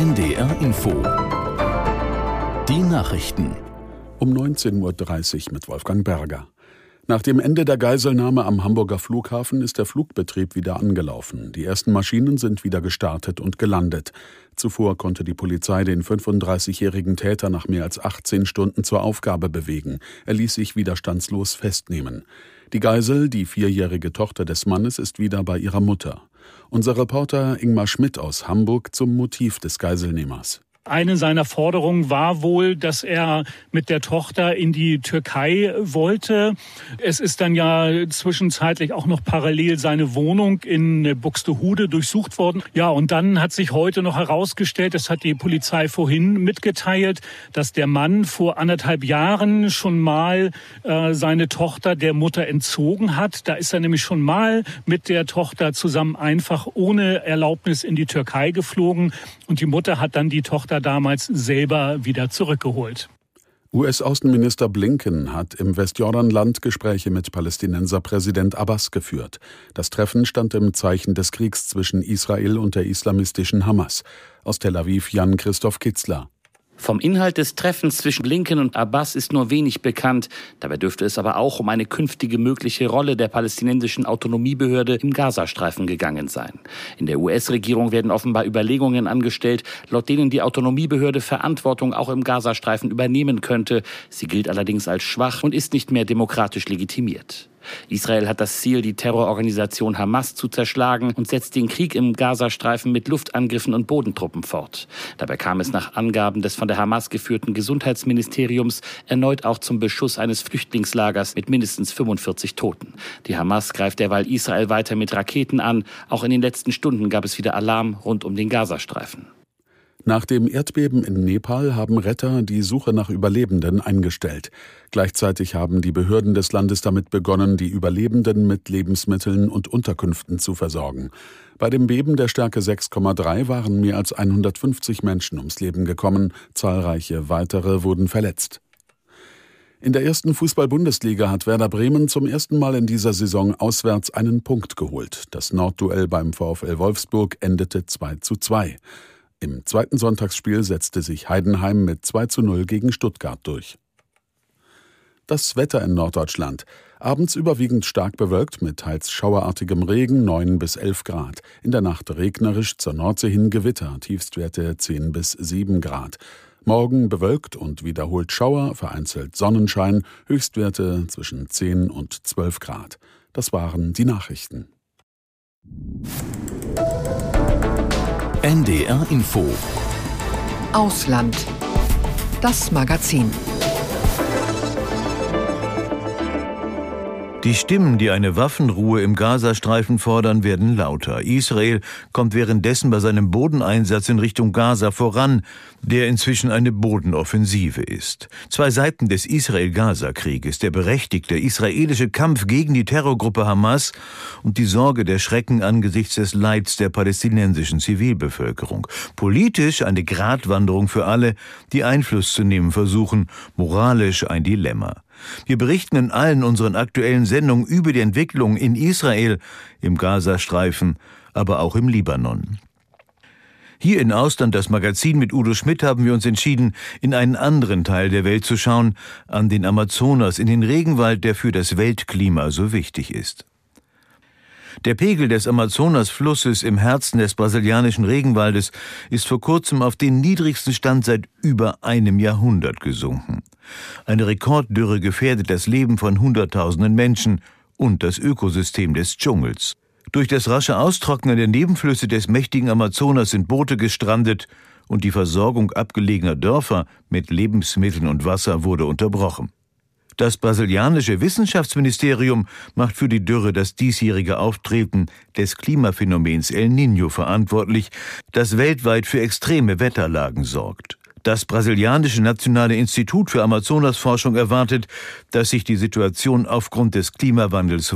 NDR Info. Die Nachrichten. Um 19.30 Uhr mit Wolfgang Berger. Nach dem Ende der Geiselnahme am Hamburger Flughafen ist der Flugbetrieb wieder angelaufen. Die ersten Maschinen sind wieder gestartet und gelandet. Zuvor konnte die Polizei den 35-jährigen Täter nach mehr als 18 Stunden zur Aufgabe bewegen. Er ließ sich widerstandslos festnehmen. Die Geisel, die vierjährige Tochter des Mannes, ist wieder bei ihrer Mutter. Unser Reporter Ingmar Schmidt aus Hamburg zum Motiv des Geiselnehmers. Eine seiner Forderungen war wohl, dass er mit der Tochter in die Türkei wollte. Es ist dann ja zwischenzeitlich auch noch parallel seine Wohnung in Buxtehude durchsucht worden. Ja, und dann hat sich heute noch herausgestellt, das hat die Polizei vorhin mitgeteilt, dass der Mann vor anderthalb Jahren schon mal äh, seine Tochter der Mutter entzogen hat. Da ist er nämlich schon mal mit der Tochter zusammen einfach ohne Erlaubnis in die Türkei geflogen. Und die Mutter hat dann die Tochter Tochter damals selber wieder zurückgeholt. US-Außenminister Blinken hat im Westjordanland Gespräche mit Palästinenser Präsident Abbas geführt. Das Treffen stand im Zeichen des Kriegs zwischen Israel und der islamistischen Hamas. Aus Tel Aviv Jan Christoph Kitzler. Vom Inhalt des Treffens zwischen Blinken und Abbas ist nur wenig bekannt. Dabei dürfte es aber auch um eine künftige mögliche Rolle der palästinensischen Autonomiebehörde im Gazastreifen gegangen sein. In der US-Regierung werden offenbar Überlegungen angestellt, laut denen die Autonomiebehörde Verantwortung auch im Gazastreifen übernehmen könnte. Sie gilt allerdings als schwach und ist nicht mehr demokratisch legitimiert. Israel hat das Ziel, die Terrororganisation Hamas zu zerschlagen und setzt den Krieg im Gazastreifen mit Luftangriffen und Bodentruppen fort. Dabei kam es nach Angaben des von der Hamas geführten Gesundheitsministeriums erneut auch zum Beschuss eines Flüchtlingslagers mit mindestens 45 Toten. Die Hamas greift derweil Israel weiter mit Raketen an. Auch in den letzten Stunden gab es wieder Alarm rund um den Gazastreifen. Nach dem Erdbeben in Nepal haben Retter die Suche nach Überlebenden eingestellt. Gleichzeitig haben die Behörden des Landes damit begonnen, die Überlebenden mit Lebensmitteln und Unterkünften zu versorgen. Bei dem Beben der Stärke 6,3 waren mehr als 150 Menschen ums Leben gekommen, zahlreiche weitere wurden verletzt. In der ersten Fußball-Bundesliga hat Werder Bremen zum ersten Mal in dieser Saison auswärts einen Punkt geholt. Das Nordduell beim VfL Wolfsburg endete 2 zu 2. Im zweiten Sonntagsspiel setzte sich Heidenheim mit 2 zu 0 gegen Stuttgart durch. Das Wetter in Norddeutschland. Abends überwiegend stark bewölkt mit teils schauerartigem Regen 9 bis 11 Grad. In der Nacht regnerisch zur Nordsee hin Gewitter, Tiefstwerte 10 bis 7 Grad. Morgen bewölkt und wiederholt Schauer, vereinzelt Sonnenschein, Höchstwerte zwischen 10 und 12 Grad. Das waren die Nachrichten. NDR Info. Ausland. Das Magazin. Die Stimmen, die eine Waffenruhe im Gazastreifen fordern, werden lauter. Israel kommt währenddessen bei seinem Bodeneinsatz in Richtung Gaza voran, der inzwischen eine Bodenoffensive ist. Zwei Seiten des Israel-Gaza-Krieges, der berechtigte israelische Kampf gegen die Terrorgruppe Hamas und die Sorge der Schrecken angesichts des Leids der palästinensischen Zivilbevölkerung. Politisch eine Gratwanderung für alle, die Einfluss zu nehmen versuchen, moralisch ein Dilemma. Wir berichten in allen unseren aktuellen Sendungen über die Entwicklung in Israel, im Gazastreifen, aber auch im Libanon. Hier in Ausland das Magazin mit Udo Schmidt haben wir uns entschieden, in einen anderen Teil der Welt zu schauen, an den Amazonas, in den Regenwald, der für das Weltklima so wichtig ist. Der Pegel des Amazonasflusses im Herzen des brasilianischen Regenwaldes ist vor kurzem auf den niedrigsten Stand seit über einem Jahrhundert gesunken. Eine Rekorddürre gefährdet das Leben von Hunderttausenden Menschen und das Ökosystem des Dschungels. Durch das rasche Austrocknen der Nebenflüsse des mächtigen Amazonas sind Boote gestrandet und die Versorgung abgelegener Dörfer mit Lebensmitteln und Wasser wurde unterbrochen. Das brasilianische Wissenschaftsministerium macht für die Dürre das diesjährige Auftreten des Klimaphänomens El Niño verantwortlich, das weltweit für extreme Wetterlagen sorgt. Das brasilianische Nationale Institut für Amazonasforschung erwartet, dass sich die Situation aufgrund des Klimawandels